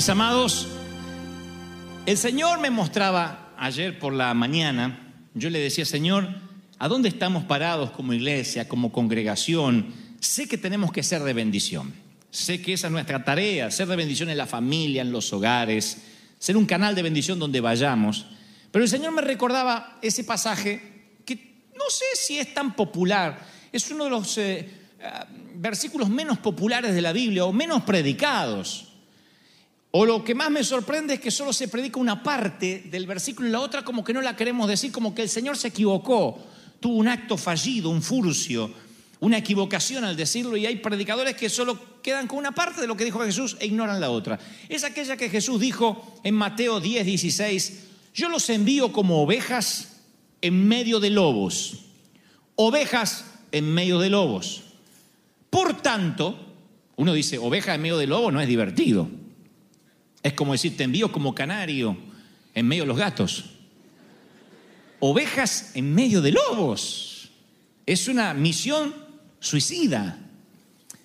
Mis amados, el Señor me mostraba ayer por la mañana, yo le decía, Señor, ¿a dónde estamos parados como iglesia, como congregación? Sé que tenemos que ser de bendición. Sé que esa es nuestra tarea, ser de bendición en la familia, en los hogares, ser un canal de bendición donde vayamos. Pero el Señor me recordaba ese pasaje que no sé si es tan popular, es uno de los eh, ah, versículos menos populares de la Biblia o menos predicados. O lo que más me sorprende es que solo se predica una parte del versículo y la otra como que no la queremos decir, como que el Señor se equivocó, tuvo un acto fallido, un furcio, una equivocación al decirlo y hay predicadores que solo quedan con una parte de lo que dijo Jesús e ignoran la otra. Es aquella que Jesús dijo en Mateo 10, 16, yo los envío como ovejas en medio de lobos, ovejas en medio de lobos. Por tanto, uno dice, oveja en medio de lobo no es divertido. Es como decir, te envío como canario en medio de los gatos. Ovejas en medio de lobos. Es una misión suicida.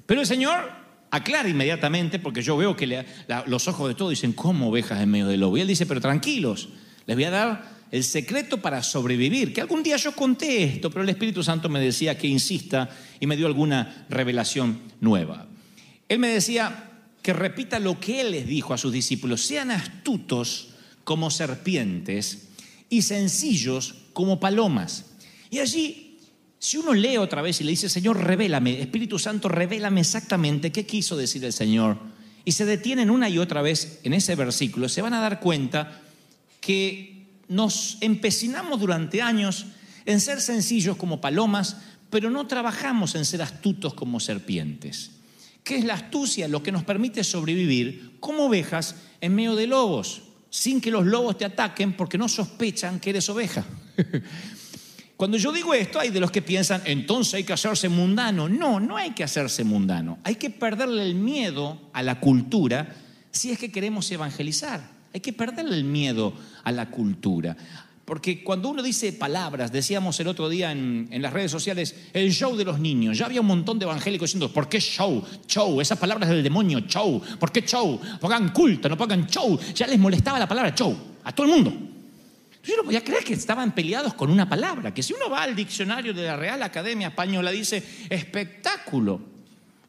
Pero el Señor aclara inmediatamente, porque yo veo que los ojos de todos dicen, ¿cómo ovejas en medio de lobo? Y él dice, pero tranquilos, les voy a dar el secreto para sobrevivir. Que algún día yo conté esto, pero el Espíritu Santo me decía que insista y me dio alguna revelación nueva. Él me decía que repita lo que él les dijo a sus discípulos, sean astutos como serpientes y sencillos como palomas. Y allí, si uno lee otra vez y le dice, Señor, revélame, Espíritu Santo, revélame exactamente qué quiso decir el Señor, y se detienen una y otra vez en ese versículo, se van a dar cuenta que nos empecinamos durante años en ser sencillos como palomas, pero no trabajamos en ser astutos como serpientes. ¿Qué es la astucia? Lo que nos permite sobrevivir como ovejas en medio de lobos, sin que los lobos te ataquen porque no sospechan que eres oveja. Cuando yo digo esto, hay de los que piensan, entonces hay que hacerse mundano. No, no hay que hacerse mundano. Hay que perderle el miedo a la cultura si es que queremos evangelizar. Hay que perderle el miedo a la cultura. Porque cuando uno dice palabras, decíamos el otro día en, en las redes sociales, el show de los niños, ya había un montón de evangélicos diciendo, ¿por qué show? Show, esas palabras del demonio, show. ¿Por qué show? Pongan culto, no pongan show. Ya les molestaba la palabra show a todo el mundo. Yo no podía creer que estaban peleados con una palabra, que si uno va al diccionario de la Real Academia Española dice espectáculo,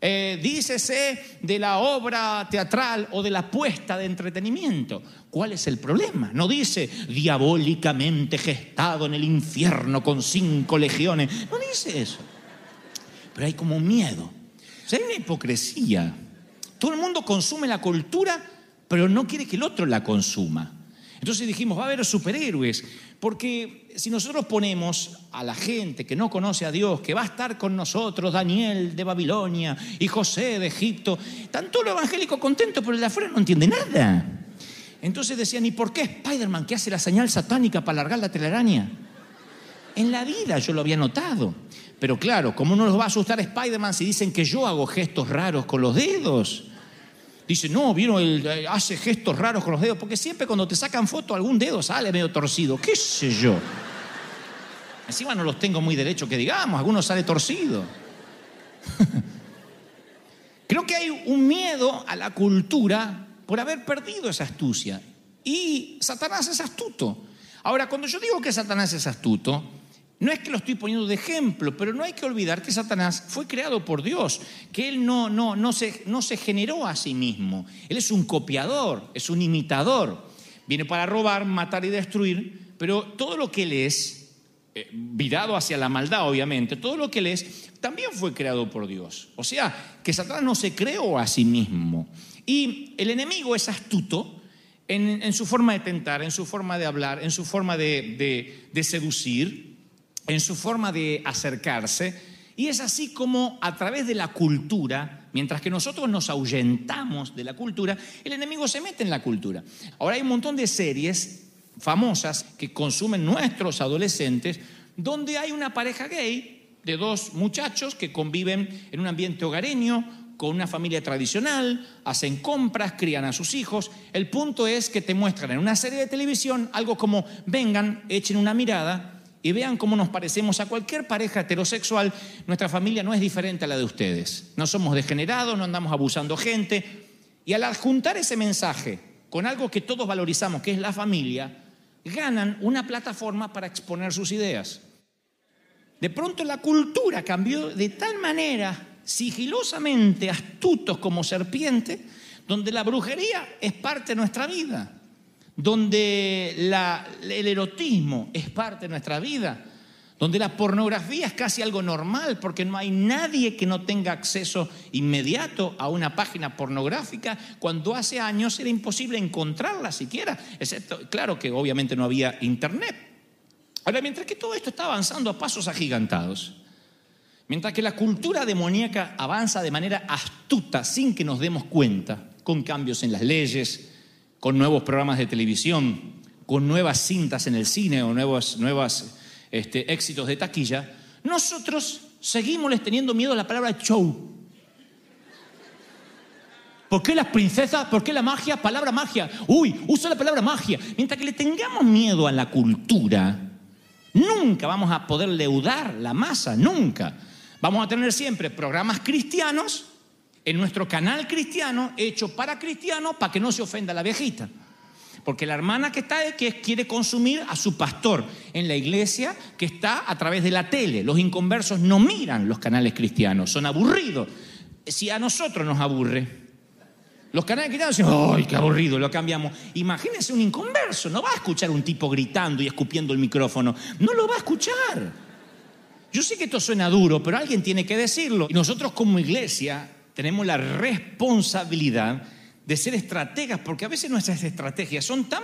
eh, dícese de la obra teatral o de la puesta de entretenimiento. ¿Cuál es el problema? No dice diabólicamente gestado en el infierno con cinco legiones. No dice eso. Pero hay como miedo. O sea, hay una hipocresía. Todo el mundo consume la cultura, pero no quiere que el otro la consuma. Entonces dijimos, va a haber superhéroes, porque si nosotros ponemos a la gente que no conoce a Dios, que va a estar con nosotros, Daniel de Babilonia y José de Egipto, están todos los evangélicos contentos, pero el de afuera no entiende nada. Entonces decían, ¿y por qué Spider-Man que hace la señal satánica para alargar la telaraña? En la vida yo lo había notado. Pero claro, ¿cómo no los va a asustar Spider-Man si dicen que yo hago gestos raros con los dedos? Dice, no, vieron, el, eh, hace gestos raros con los dedos, porque siempre cuando te sacan foto algún dedo sale medio torcido, qué sé yo. Encima no los tengo muy derechos que digamos, algunos sale torcido. Creo que hay un miedo a la cultura por haber perdido esa astucia. Y Satanás es astuto. Ahora, cuando yo digo que Satanás es astuto, No es que lo estoy poniendo de ejemplo, pero no hay que olvidar que Satanás fue creado por Dios, que él no, se, generó a sí mismo. Él es un copiador, es un imitador. Viene para robar, matar y destruir, pero todo lo que él es, eh, virado hacia la maldad obviamente, todo lo que él es, también fue creado por Dios. O sea, que Satanás no se creó a sí mismo. Y el enemigo es astuto en, su forma de tentar, en su forma de hablar, en su forma de seducir, en su forma de acercarse. Y es así como a través de la cultura, mientras que nosotros nos ahuyentamos de la cultura, el enemigo se mete en la cultura. Ahora hay un montón de series famosas que consumen nuestros adolescentes, donde hay una pareja gay de dos muchachos que conviven en un ambiente hogareño, con una familia tradicional, hacen compras, crían a sus hijos. El punto es que te muestran en una serie de televisión algo como, vengan, echen una mirada y vean cómo nos parecemos a cualquier pareja heterosexual. Nuestra familia no es diferente a la de ustedes. No somos degenerados, no andamos abusando gente. Y al adjuntar ese mensaje con algo que todos valorizamos, que es la familia, ganan una plataforma para exponer sus ideas. De pronto la cultura cambió de tal manera, sigilosamente astutos como serpiente, donde la brujería es parte de nuestra vida, donde la- el erotismo es parte de nuestra vida, donde la pornografía es casi algo normal, porque no hay nadie que no tenga acceso inmediato a una página pornográfica, cuando hace años era imposible encontrarla siquiera, excepto, claro que obviamente no había internet. Ahora, mientras que todo esto está avanzando a pasos agigantados, mientras que la cultura demoníaca avanza de manera astuta sin que nos demos cuenta, con cambios en las leyes, con nuevos programas de televisión, con nuevas cintas en el cine o nuevos nuevas, este, éxitos de taquilla, nosotros seguimos les teniendo miedo a la palabra show. ¿Por qué las princesas? ¿Por qué la magia? Palabra magia. Uy, usa la palabra magia. Mientras que le tengamos miedo a la cultura, nunca vamos a poder leudar la masa, nunca. Vamos a tener siempre programas cristianos en nuestro canal cristiano, hecho para cristianos, para que no se ofenda la viejita. Porque la hermana que está que quiere consumir a su pastor en la iglesia que está a través de la tele. Los inconversos no miran los canales cristianos, son aburridos. Si a nosotros nos aburre, los canales cristianos dicen, ¡ay, qué aburrido! Lo cambiamos. Imagínense un inconverso, no va a escuchar un tipo gritando y escupiendo el micrófono. No lo va a escuchar. Yo sé que esto suena duro, pero alguien tiene que decirlo. Y nosotros como iglesia tenemos la responsabilidad de ser estrategas, porque a veces nuestras estrategias son tan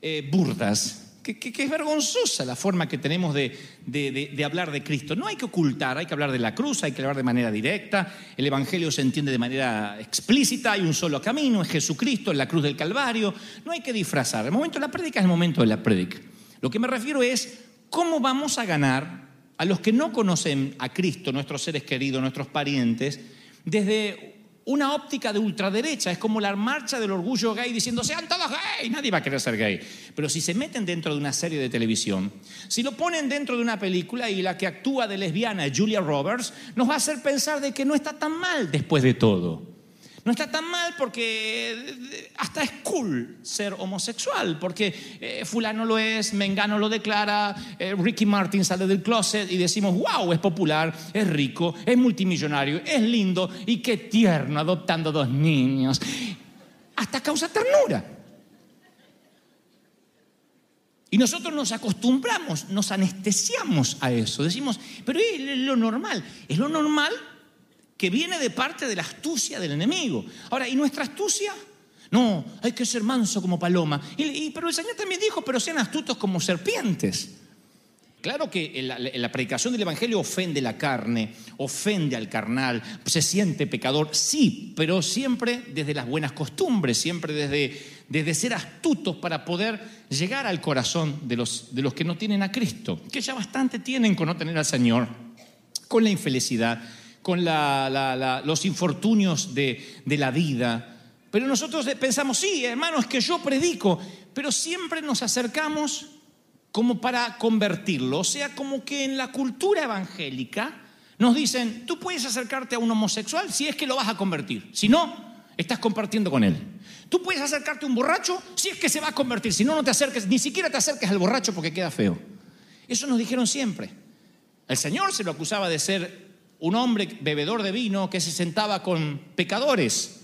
eh, burdas que, es vergonzosa la forma que tenemos de, hablar de Cristo. No hay que ocultar, hay que hablar de la cruz, hay que hablar de manera directa. El Evangelio se entiende de manera explícita, hay un solo camino, es Jesucristo, en la cruz del Calvario. No hay que disfrazar. El momento de la prédica es el momento de la prédica. Lo que me refiero es cómo vamos a ganar a los que no conocen a Cristo, nuestros seres queridos, nuestros parientes, desde una óptica de ultraderecha. Es como la marcha del orgullo gay diciendo, sean todos gay, nadie va a querer ser gay. Pero si se meten dentro de una serie de televisión, si lo ponen dentro de una película y la que actúa de lesbiana es Julia Roberts, nos va a hacer pensar de que no está tan mal después de todo. No está tan mal porque eh, hasta es cool ser homosexual, porque eh, fulano lo es, Mengano lo declara, eh, Ricky Martin sale del closet y decimos, wow, es popular, es rico, es multimillonario, es lindo y qué tierno adoptando dos niños. Hasta causa ternura. Y nosotros nos acostumbramos, nos anestesiamos a eso. Decimos, pero es lo normal. Es lo normal que viene de parte de la astucia del enemigo. Ahora, ¿y nuestra astucia? No, hay que ser manso como paloma. Y- pero el Señor también dijo, pero sean astutos como serpientes. Claro que la, la predicación del Evangelio ofende la carne, ofende al carnal, se siente pecador, sí, pero siempre desde las buenas costumbres, siempre desde, desde ser astutos para poder llegar al corazón de los, de los que no tienen a Cristo, que ya bastante tienen con no tener al Señor, con la infelicidad, con los infortunios de, de la vida. Pero nosotros pensamos, sí, hermano, es que yo predico, pero siempre nos acercamos como para convertirlo. O sea, como que en la cultura evangélica nos dicen, tú puedes acercarte a un homosexual si es que lo vas a convertir. Si no, estás compartiendo con él. Tú puedes acercarte a un borracho si es que se va a convertir. Si no, no te acerques, ni siquiera te acerques al borracho porque queda feo. Eso nos dijeron siempre. El Señor se lo acusaba de ser un hombre bebedor de vino que se sentaba con pecadores.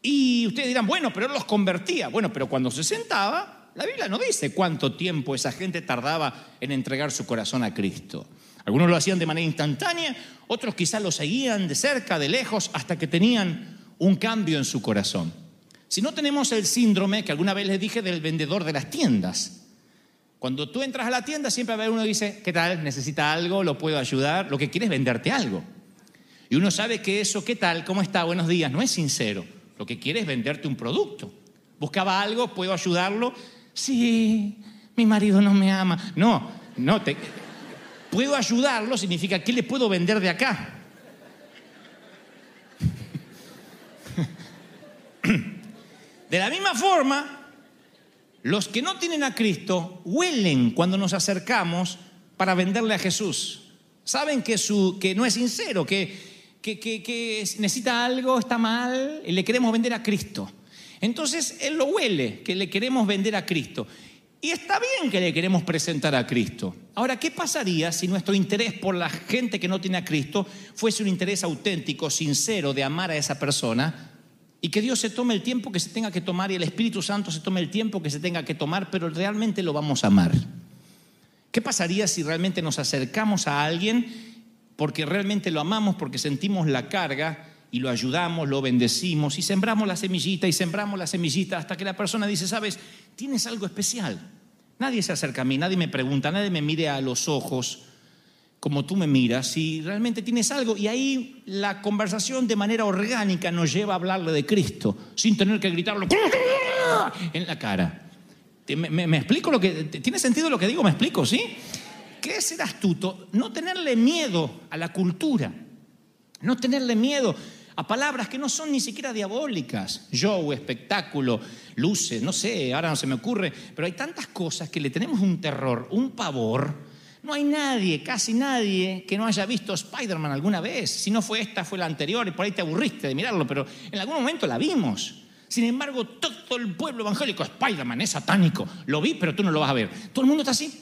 Y ustedes dirán, bueno, pero él los convertía. Bueno, pero cuando se sentaba, la Biblia no dice cuánto tiempo esa gente tardaba en entregar su corazón a Cristo. Algunos lo hacían de manera instantánea, otros quizás lo seguían de cerca, de lejos, hasta que tenían un cambio en su corazón. Si no tenemos el síndrome que alguna vez les dije del vendedor de las tiendas. Cuando tú entras a la tienda siempre va a haber uno que dice, ¿qué tal? ¿Necesita algo? ¿Lo puedo ayudar? Lo que quiere es venderte algo. Y uno sabe que eso, ¿qué tal? ¿Cómo está? Buenos días. No es sincero. Lo que quiere es venderte un producto. Buscaba algo, ¿puedo ayudarlo? Sí, mi marido no me ama. No, no, te, puedo ayudarlo significa ¿qué le puedo vender de acá? De la misma forma, los que no tienen a Cristo huelen cuando nos acercamos para venderle a Jesús. Saben que, su, que no es sincero, que, que, que, que necesita algo, está mal, y le queremos vender a Cristo. Entonces Él lo huele, que le queremos vender a Cristo. Y está bien que le queremos presentar a Cristo. Ahora, ¿qué pasaría si nuestro interés por la gente que no tiene a Cristo fuese un interés auténtico, sincero de amar a esa persona? Y que Dios se tome el tiempo que se tenga que tomar y el Espíritu Santo se tome el tiempo que se tenga que tomar, pero realmente lo vamos a amar. ¿Qué pasaría si realmente nos acercamos a alguien porque realmente lo amamos, porque sentimos la carga y lo ayudamos, lo bendecimos y sembramos la semillita y sembramos la semillita hasta que la persona dice, sabes, tienes algo especial. Nadie se acerca a mí, nadie me pregunta, nadie me mire a los ojos como tú me miras, si realmente tienes algo. Y ahí la conversación de manera orgánica nos lleva a hablarle de Cristo, sin tener que gritarlo en la cara. ¿Me, me, me explico lo que... ¿Tiene sentido lo que digo? ¿Me explico? ¿Sí? ¿Qué es ser astuto? No tenerle miedo a la cultura, no tenerle miedo a palabras que no son ni siquiera diabólicas, show, espectáculo, luces, no sé, ahora no se me ocurre, pero hay tantas cosas que le tenemos un terror, un pavor. No hay nadie, casi nadie, que no haya visto Spider-Man alguna vez. Si no fue esta, fue la anterior y por ahí te aburriste de mirarlo, pero en algún momento la vimos. Sin embargo, todo el pueblo evangélico, Spider-Man es satánico. Lo vi, pero tú no lo vas a ver. Todo el mundo está así.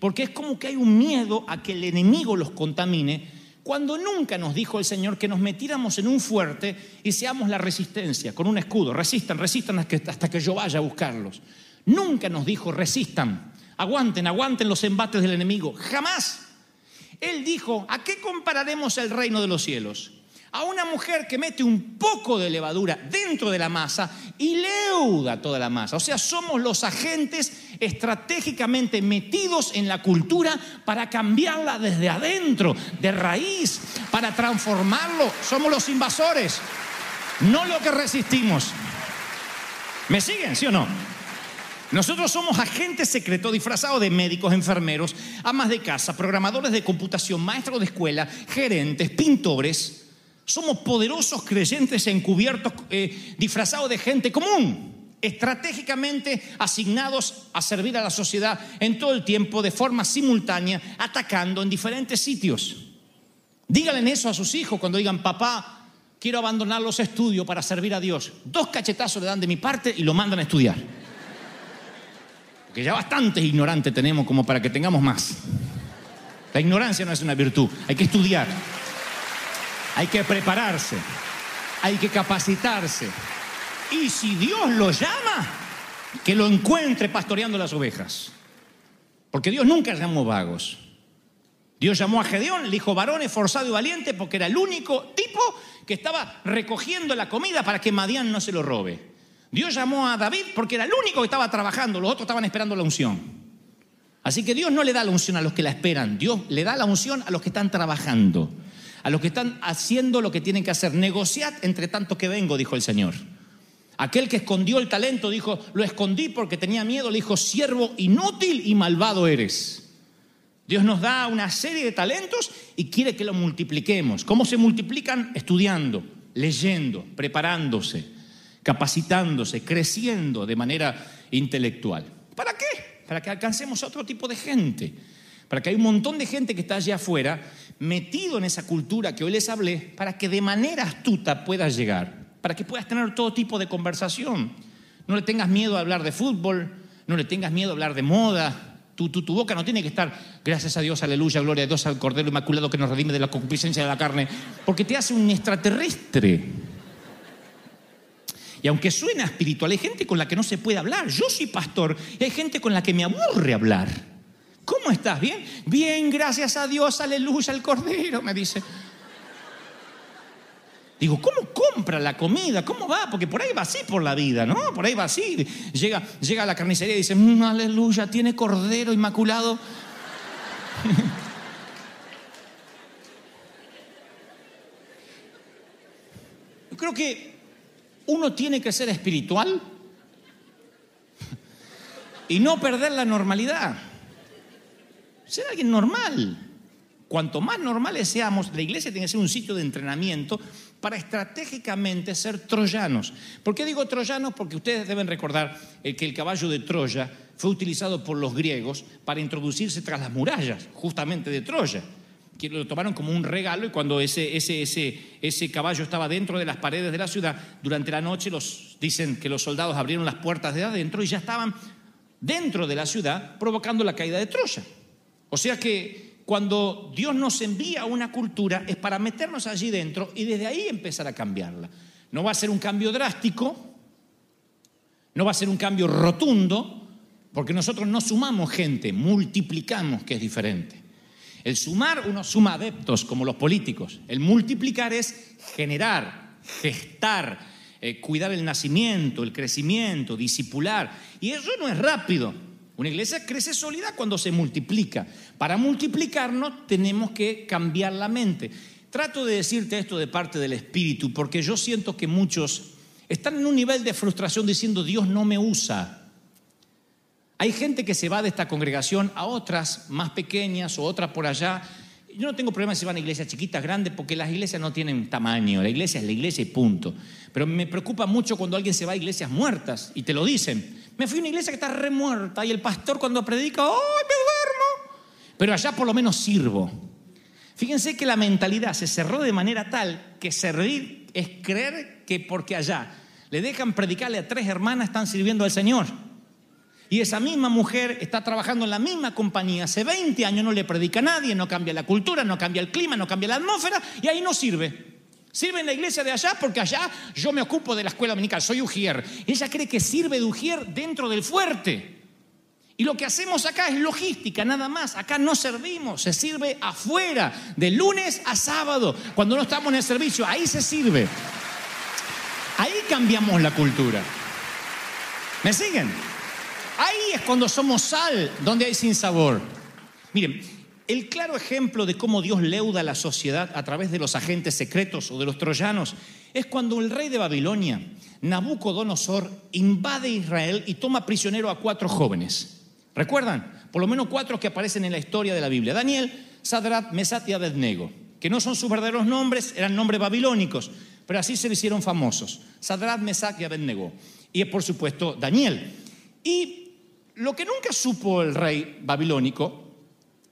Porque es como que hay un miedo a que el enemigo los contamine, cuando nunca nos dijo el Señor que nos metiéramos en un fuerte y seamos la resistencia, con un escudo. Resistan, resistan hasta que yo vaya a buscarlos. Nunca nos dijo resistan, aguanten, aguanten los embates del enemigo. Jamás. Él dijo, ¿a qué compararemos el reino de los cielos? a una mujer que mete un poco de levadura dentro de la masa y leuda toda la masa. O sea, somos los agentes estratégicamente metidos en la cultura para cambiarla desde adentro, de raíz, para transformarlo. Somos los invasores, no lo que resistimos. ¿Me siguen, sí o no? Nosotros somos agentes secretos disfrazados de médicos, enfermeros, amas de casa, programadores de computación, maestros de escuela, gerentes, pintores somos poderosos creyentes encubiertos, eh, disfrazados de gente común, estratégicamente asignados a servir a la sociedad en todo el tiempo de forma simultánea, atacando en diferentes sitios. Díganle eso a sus hijos cuando digan, papá, quiero abandonar los estudios para servir a Dios. Dos cachetazos le dan de mi parte y lo mandan a estudiar. Porque ya bastante ignorante tenemos como para que tengamos más. La ignorancia no es una virtud, hay que estudiar. Hay que prepararse, hay que capacitarse. Y si Dios lo llama, que lo encuentre pastoreando las ovejas. Porque Dios nunca llamó vagos. Dios llamó a Gedeón, el hijo varón esforzado y valiente, porque era el único tipo que estaba recogiendo la comida para que Madián no se lo robe. Dios llamó a David porque era el único que estaba trabajando, los otros estaban esperando la unción. Así que Dios no le da la unción a los que la esperan, Dios le da la unción a los que están trabajando a los que están haciendo lo que tienen que hacer. Negociad entre tanto que vengo, dijo el Señor. Aquel que escondió el talento dijo, lo escondí porque tenía miedo, le dijo, siervo inútil y malvado eres. Dios nos da una serie de talentos y quiere que lo multipliquemos. ¿Cómo se multiplican? Estudiando, leyendo, preparándose, capacitándose, creciendo de manera intelectual. ¿Para qué? Para que alcancemos a otro tipo de gente. Para que hay un montón de gente que está allá afuera metido en esa cultura que hoy les hablé para que de manera astuta puedas llegar, para que puedas tener todo tipo de conversación. No le tengas miedo a hablar de fútbol, no le tengas miedo a hablar de moda, Tu, tu, tu boca no tiene que estar, gracias a Dios, aleluya, gloria a Dios, al Cordero Inmaculado que nos redime de la concupiscencia de la carne, porque te hace un extraterrestre. Y aunque suena espiritual, hay gente con la que no se puede hablar. Yo soy pastor y hay gente con la que me aburre hablar. ¿Cómo estás? ¿Bien? Bien, gracias a Dios, aleluya, al Cordero, me dice. Digo, ¿cómo compra la comida? ¿Cómo va? Porque por ahí va así por la vida, ¿no? Por ahí va así. Llega, llega a la carnicería y dice, "Mm, aleluya, tiene cordero inmaculado. Yo creo que uno tiene que ser espiritual y no perder la normalidad. Ser alguien normal. Cuanto más normales seamos, la iglesia tiene que ser un sitio de entrenamiento para estratégicamente ser troyanos. ¿Por qué digo troyanos? Porque ustedes deben recordar eh, que el caballo de Troya fue utilizado por los griegos para introducirse tras las murallas, justamente de Troya. Lo tomaron como un regalo y cuando ese, ese, ese, ese caballo estaba dentro de las paredes de la ciudad, durante la noche los, dicen que los soldados abrieron las puertas de adentro y ya estaban dentro de la ciudad provocando la caída de Troya. O sea que cuando Dios nos envía una cultura es para meternos allí dentro y desde ahí empezar a cambiarla. No va a ser un cambio drástico, no va a ser un cambio rotundo, porque nosotros no sumamos gente, multiplicamos, que es diferente. El sumar, uno suma adeptos, como los políticos. El multiplicar es generar, gestar, eh, cuidar el nacimiento, el crecimiento, disipular. Y eso no es rápido. Una iglesia crece sólida cuando se multiplica. Para multiplicarnos tenemos que cambiar la mente. Trato de decirte esto de parte del Espíritu porque yo siento que muchos están en un nivel de frustración diciendo Dios no me usa. Hay gente que se va de esta congregación a otras más pequeñas o otras por allá. Yo no tengo problema si van a iglesias chiquitas, grandes, porque las iglesias no tienen tamaño. La iglesia es la iglesia y punto. Pero me preocupa mucho cuando alguien se va a iglesias muertas y te lo dicen. Me fui a una iglesia que está remuerta y el pastor cuando predica, ¡ay, me duermo! Pero allá por lo menos sirvo. Fíjense que la mentalidad se cerró de manera tal que servir es creer que porque allá le dejan predicarle a tres hermanas están sirviendo al Señor. Y esa misma mujer está trabajando en la misma compañía, hace 20 años no le predica a nadie, no cambia la cultura, no cambia el clima, no cambia la atmósfera y ahí no sirve. Sirve en la iglesia de allá porque allá yo me ocupo de la escuela dominical, soy ujier. Ella cree que sirve de ujier dentro del fuerte. Y lo que hacemos acá es logística, nada más. Acá no servimos, se sirve afuera, de lunes a sábado, cuando no estamos en el servicio, ahí se sirve. Ahí cambiamos la cultura. ¿Me siguen? Ahí es cuando somos sal, donde hay sin sabor. Miren, el claro ejemplo de cómo Dios leuda la sociedad a través de los agentes secretos o de los troyanos es cuando el rey de Babilonia, Nabucodonosor, invade Israel y toma prisionero a cuatro jóvenes. ¿Recuerdan? Por lo menos cuatro que aparecen en la historia de la Biblia. Daniel, Sadrat, Mesat y Abednego, que no son sus verdaderos nombres, eran nombres babilónicos, pero así se hicieron famosos. Sadrat, Mesat y Abednego. Y por supuesto Daniel. Y lo que nunca supo el rey babilónico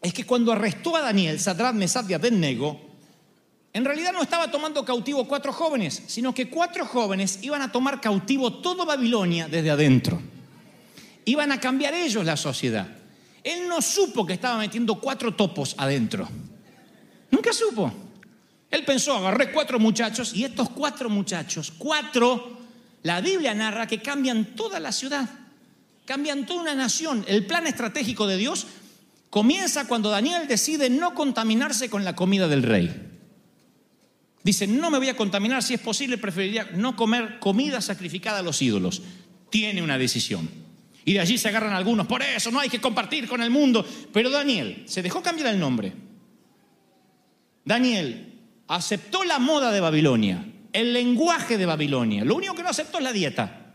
es que cuando arrestó a Daniel, Sadrat, Mesad y Abednego, en realidad no estaba tomando cautivo cuatro jóvenes, sino que cuatro jóvenes iban a tomar cautivo todo Babilonia desde adentro. Iban a cambiar ellos la sociedad. Él no supo que estaba metiendo cuatro topos adentro. Nunca supo. Él pensó, agarré cuatro muchachos y estos cuatro muchachos, cuatro, la Biblia narra que cambian toda la ciudad cambian toda una nación. El plan estratégico de Dios comienza cuando Daniel decide no contaminarse con la comida del rey. Dice, no me voy a contaminar, si es posible preferiría no comer comida sacrificada a los ídolos. Tiene una decisión. Y de allí se agarran algunos, por eso no hay que compartir con el mundo. Pero Daniel se dejó cambiar el nombre. Daniel aceptó la moda de Babilonia, el lenguaje de Babilonia. Lo único que no aceptó es la dieta.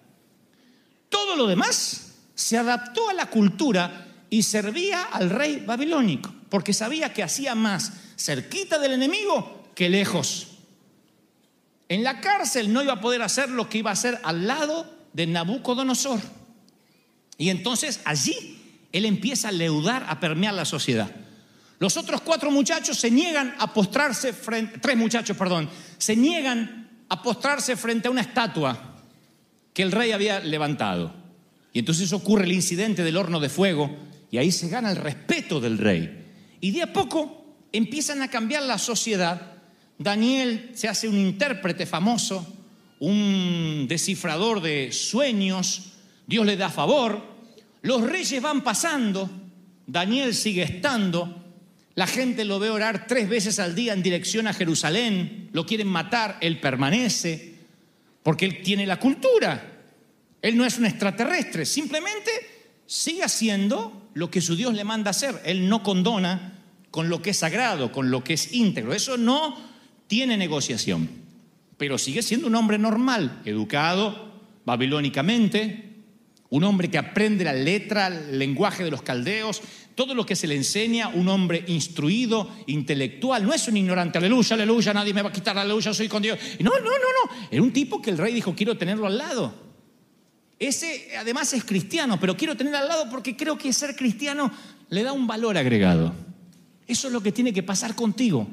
Todo lo demás se adaptó a la cultura y servía al rey babilónico, porque sabía que hacía más cerquita del enemigo que lejos. En la cárcel no iba a poder hacer lo que iba a hacer al lado de Nabucodonosor. Y entonces allí él empieza a leudar, a permear la sociedad. Los otros cuatro muchachos se niegan a postrarse frente, tres muchachos, perdón, se niegan a postrarse frente a una estatua que el rey había levantado. Y entonces ocurre el incidente del horno de fuego Y ahí se gana el respeto del rey. Y de a poco empiezan a cambiar la sociedad. Daniel se hace un intérprete famoso, un descifrador de sueños. Dios le da favor. Los reyes van pasando. Daniel sigue estando. La gente lo ve orar tres veces al día en dirección a Jerusalén. Lo quieren matar. Él permanece. Porque él tiene la cultura. Él no es un extraterrestre. Simplemente sigue haciendo lo que su Dios le manda hacer. Él no condona con lo que es sagrado, con lo que es íntegro. Eso no tiene negociación. Pero sigue siendo un hombre normal, educado babilónicamente, un hombre que aprende la letra, el lenguaje de los caldeos, todo lo que se le enseña, un hombre instruido, intelectual, no es un ignorante, aleluya, aleluya, nadie me va a quitar aleluya, soy con Dios. No, no, no, no, era un tipo que el rey dijo, quiero tenerlo al lado. Ese además es cristiano, pero quiero tenerlo al lado porque creo que ser cristiano le da un valor agregado. Eso es lo que tiene que pasar contigo.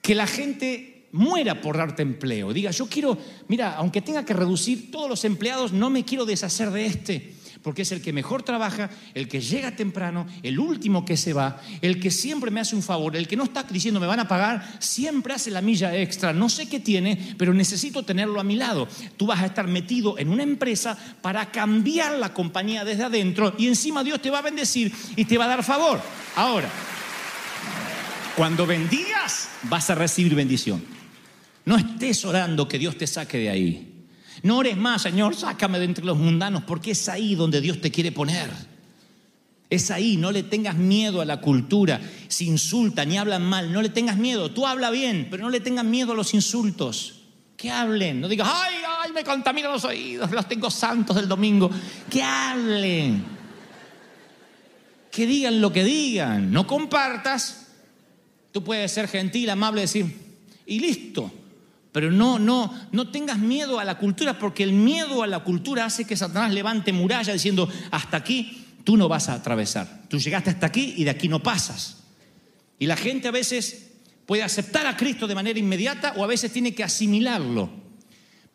Que la gente muera por darte empleo. Diga, yo quiero, mira, aunque tenga que reducir todos los empleados, no me quiero deshacer de este, porque es el que mejor trabaja, el que llega temprano, el último que se va, el que siempre me hace un favor, el que no está diciendo me van a pagar, siempre hace la milla extra. No sé qué tiene, pero necesito tenerlo a mi lado. Tú vas a estar metido en una empresa para cambiar la compañía desde adentro y encima Dios te va a bendecir y te va a dar favor. Ahora, cuando bendigas, vas a recibir bendición. No estés orando que Dios te saque de ahí. No ores más, Señor, sácame de entre los mundanos, porque es ahí donde Dios te quiere poner. Es ahí, no le tengas miedo a la cultura. Si insultan y hablan mal, no le tengas miedo. Tú habla bien, pero no le tengas miedo a los insultos. Que hablen, no digas, ay, ay, me contaminan los oídos, los tengo santos del domingo. Que hablen. Que digan lo que digan. No compartas. Tú puedes ser gentil, amable, decir, y listo. Pero no, no, no tengas miedo a la cultura, porque el miedo a la cultura hace que Satanás levante muralla diciendo, hasta aquí tú no vas a atravesar. Tú llegaste hasta aquí y de aquí no pasas. Y la gente a veces puede aceptar a Cristo de manera inmediata o a veces tiene que asimilarlo.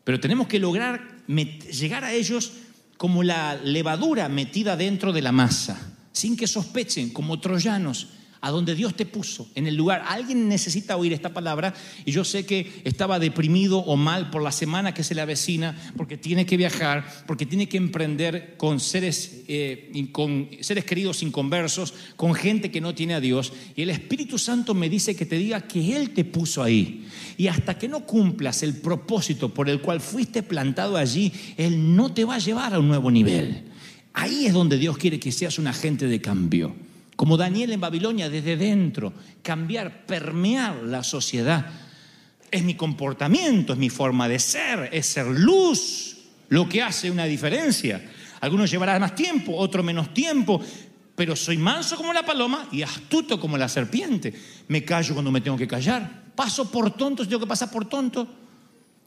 Pero tenemos que lograr llegar a ellos como la levadura metida dentro de la masa, sin que sospechen, como troyanos, a donde Dios te puso, en el lugar. Alguien necesita oír esta palabra y yo sé que estaba deprimido o mal por la semana que se le avecina, porque tiene que viajar, porque tiene que emprender con seres, eh, con seres queridos inconversos, con gente que no tiene a Dios. Y el Espíritu Santo me dice que te diga que Él te puso ahí. Y hasta que no cumplas el propósito por el cual fuiste plantado allí, Él no te va a llevar a un nuevo nivel. Ahí es donde Dios quiere que seas un agente de cambio. Como Daniel en Babilonia, desde dentro, cambiar, permear la sociedad. Es mi comportamiento, es mi forma de ser, es ser luz lo que hace una diferencia. Algunos llevarán más tiempo, otros menos tiempo, pero soy manso como la paloma y astuto como la serpiente. Me callo cuando me tengo que callar. Paso por tonto si tengo que pasar por tonto.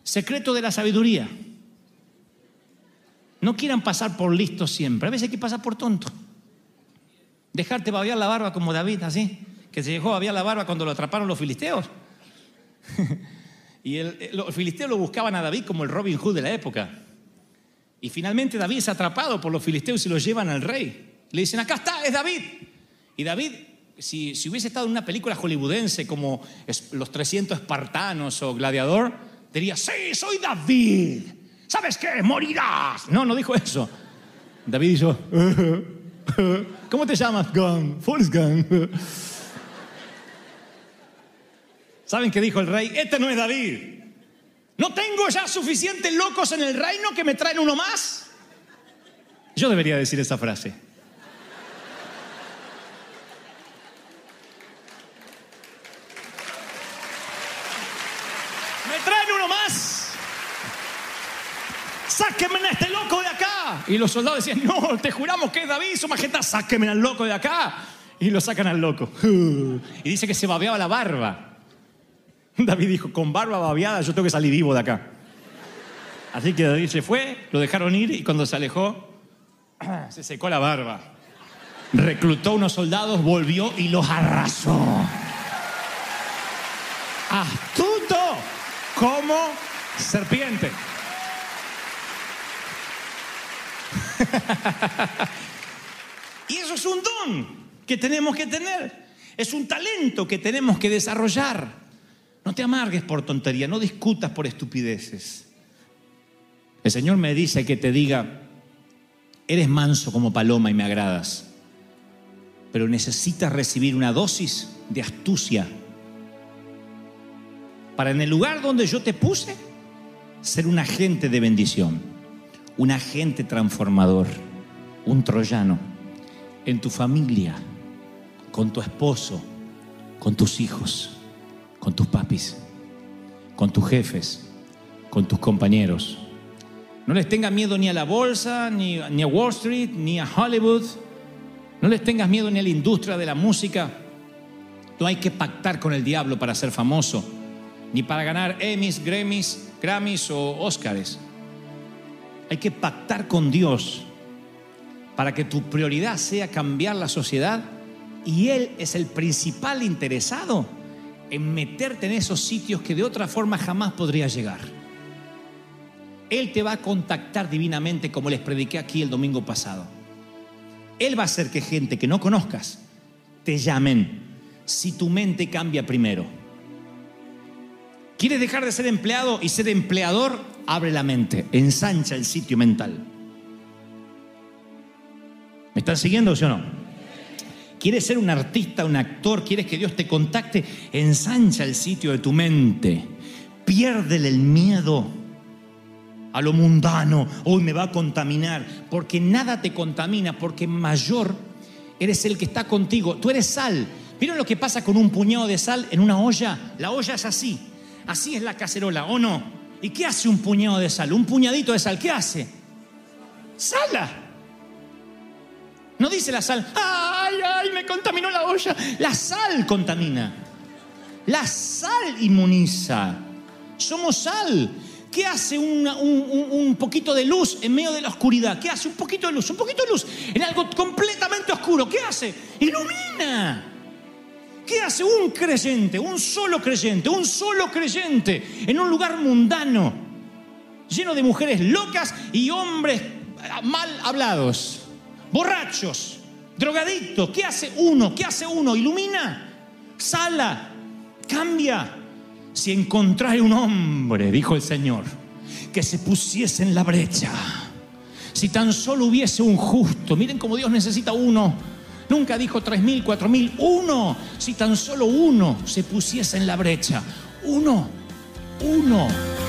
Secreto de la sabiduría. No quieran pasar por listo siempre. A veces hay que pasar por tonto. Dejarte babear la barba como David, así. Que se dejó babear la barba cuando lo atraparon los filisteos. y el- los filisteos lo buscaban a David como el Robin Hood de la época. Y finalmente David es atrapado por los filisteos y lo llevan al rey. Le dicen, acá está, es David. Y David, si, si hubiese estado en una película hollywoodense como Los 300 Espartanos o Gladiador, diría, sí, soy David. ¿Sabes qué? Morirás. No, no dijo eso. David dijo, ¿cómo te llamas? Gun, Forrest Gump. ¿Saben qué dijo el rey? Este no es David. ¿No tengo ya suficientes locos en el reino que me traen uno más? Yo debería decir esa frase. ¿Me traen uno más? ¡Sáquenme a este loco de acá! Y los soldados decían, no, te juramos que es David, su majestad, sáquenme al loco de acá. Y lo sacan al loco. Y dice que se babeaba la barba. David dijo, con barba babeada yo tengo que salir vivo de acá. Así que David se fue, lo dejaron ir y cuando se alejó, se secó la barba. Reclutó unos soldados, volvió y los arrasó. Astuto como serpiente. Y eso es un don que tenemos que tener. Es un talento que tenemos que desarrollar. No te amargues por tontería, no discutas por estupideces. El Señor me dice que te diga, eres manso como paloma y me agradas, pero necesitas recibir una dosis de astucia para en el lugar donde yo te puse ser un agente de bendición, un agente transformador, un troyano en tu familia, con tu esposo, con tus hijos, con tus papis, con tus jefes, con tus compañeros. No les tengas miedo ni a la bolsa, ni, a Wall Street, ni a Hollywood. No les tengas miedo ni a la industria de la música. No hay que pactar con el diablo para ser famoso, ni para ganar Emmys, Grammys, Grammys o Oscars. Hay que pactar con Dios para que tu prioridad sea cambiar la sociedad y Él es el principal interesado en meterte en esos sitios que de otra forma jamás podría llegar. Él te va a contactar divinamente como les prediqué aquí el domingo pasado. Él va a hacer que gente que no conozcas te llamen si tu mente cambia primero. ¿Quieres dejar de ser empleado y ser empleador? Abre la mente, ensancha el sitio mental. ¿Me están siguiendo, sí o no? ¿Quieres ser un artista, un actor? ¿Quieres que Dios te contacte? Ensancha el sitio de tu mente. Piérdele el miedo a lo mundano. Hoy me va a contaminar. Porque nada te contamina, porque mayor eres el que está contigo. Tú eres sal. ¿Vieron lo que pasa con un puñado de sal en una olla? La olla es así. Así es la cacerola, ¿o no? ¿Y qué hace un puñado de sal? Un puñadito de sal, ¿qué hace? Sala. No dice la sal, ay, ay, me contaminó la olla. La sal contamina. La sal inmuniza. Somos sal. ¿Qué hace un, un- un poquito de luz en medio de la oscuridad? ¿Qué hace un poquito de luz? Un poquito de luz en algo completamente oscuro. ¿Qué hace? Ilumina. ¿Qué hace un creyente, un solo creyente, un solo creyente en un lugar mundano, lleno de mujeres locas y hombres mal hablados, borrachos, drogadictos? ¿Qué hace uno? ¿Qué hace uno? Ilumina, sala, cambia. Si encontrare un hombre, dijo el Señor, que se pusiese en la brecha, si tan solo hubiese un justo, miren cómo Dios necesita uno. Nunca dijo tres mil, cuatro mil, uno. Si tan solo uno se pusiese en la brecha, uno, uno.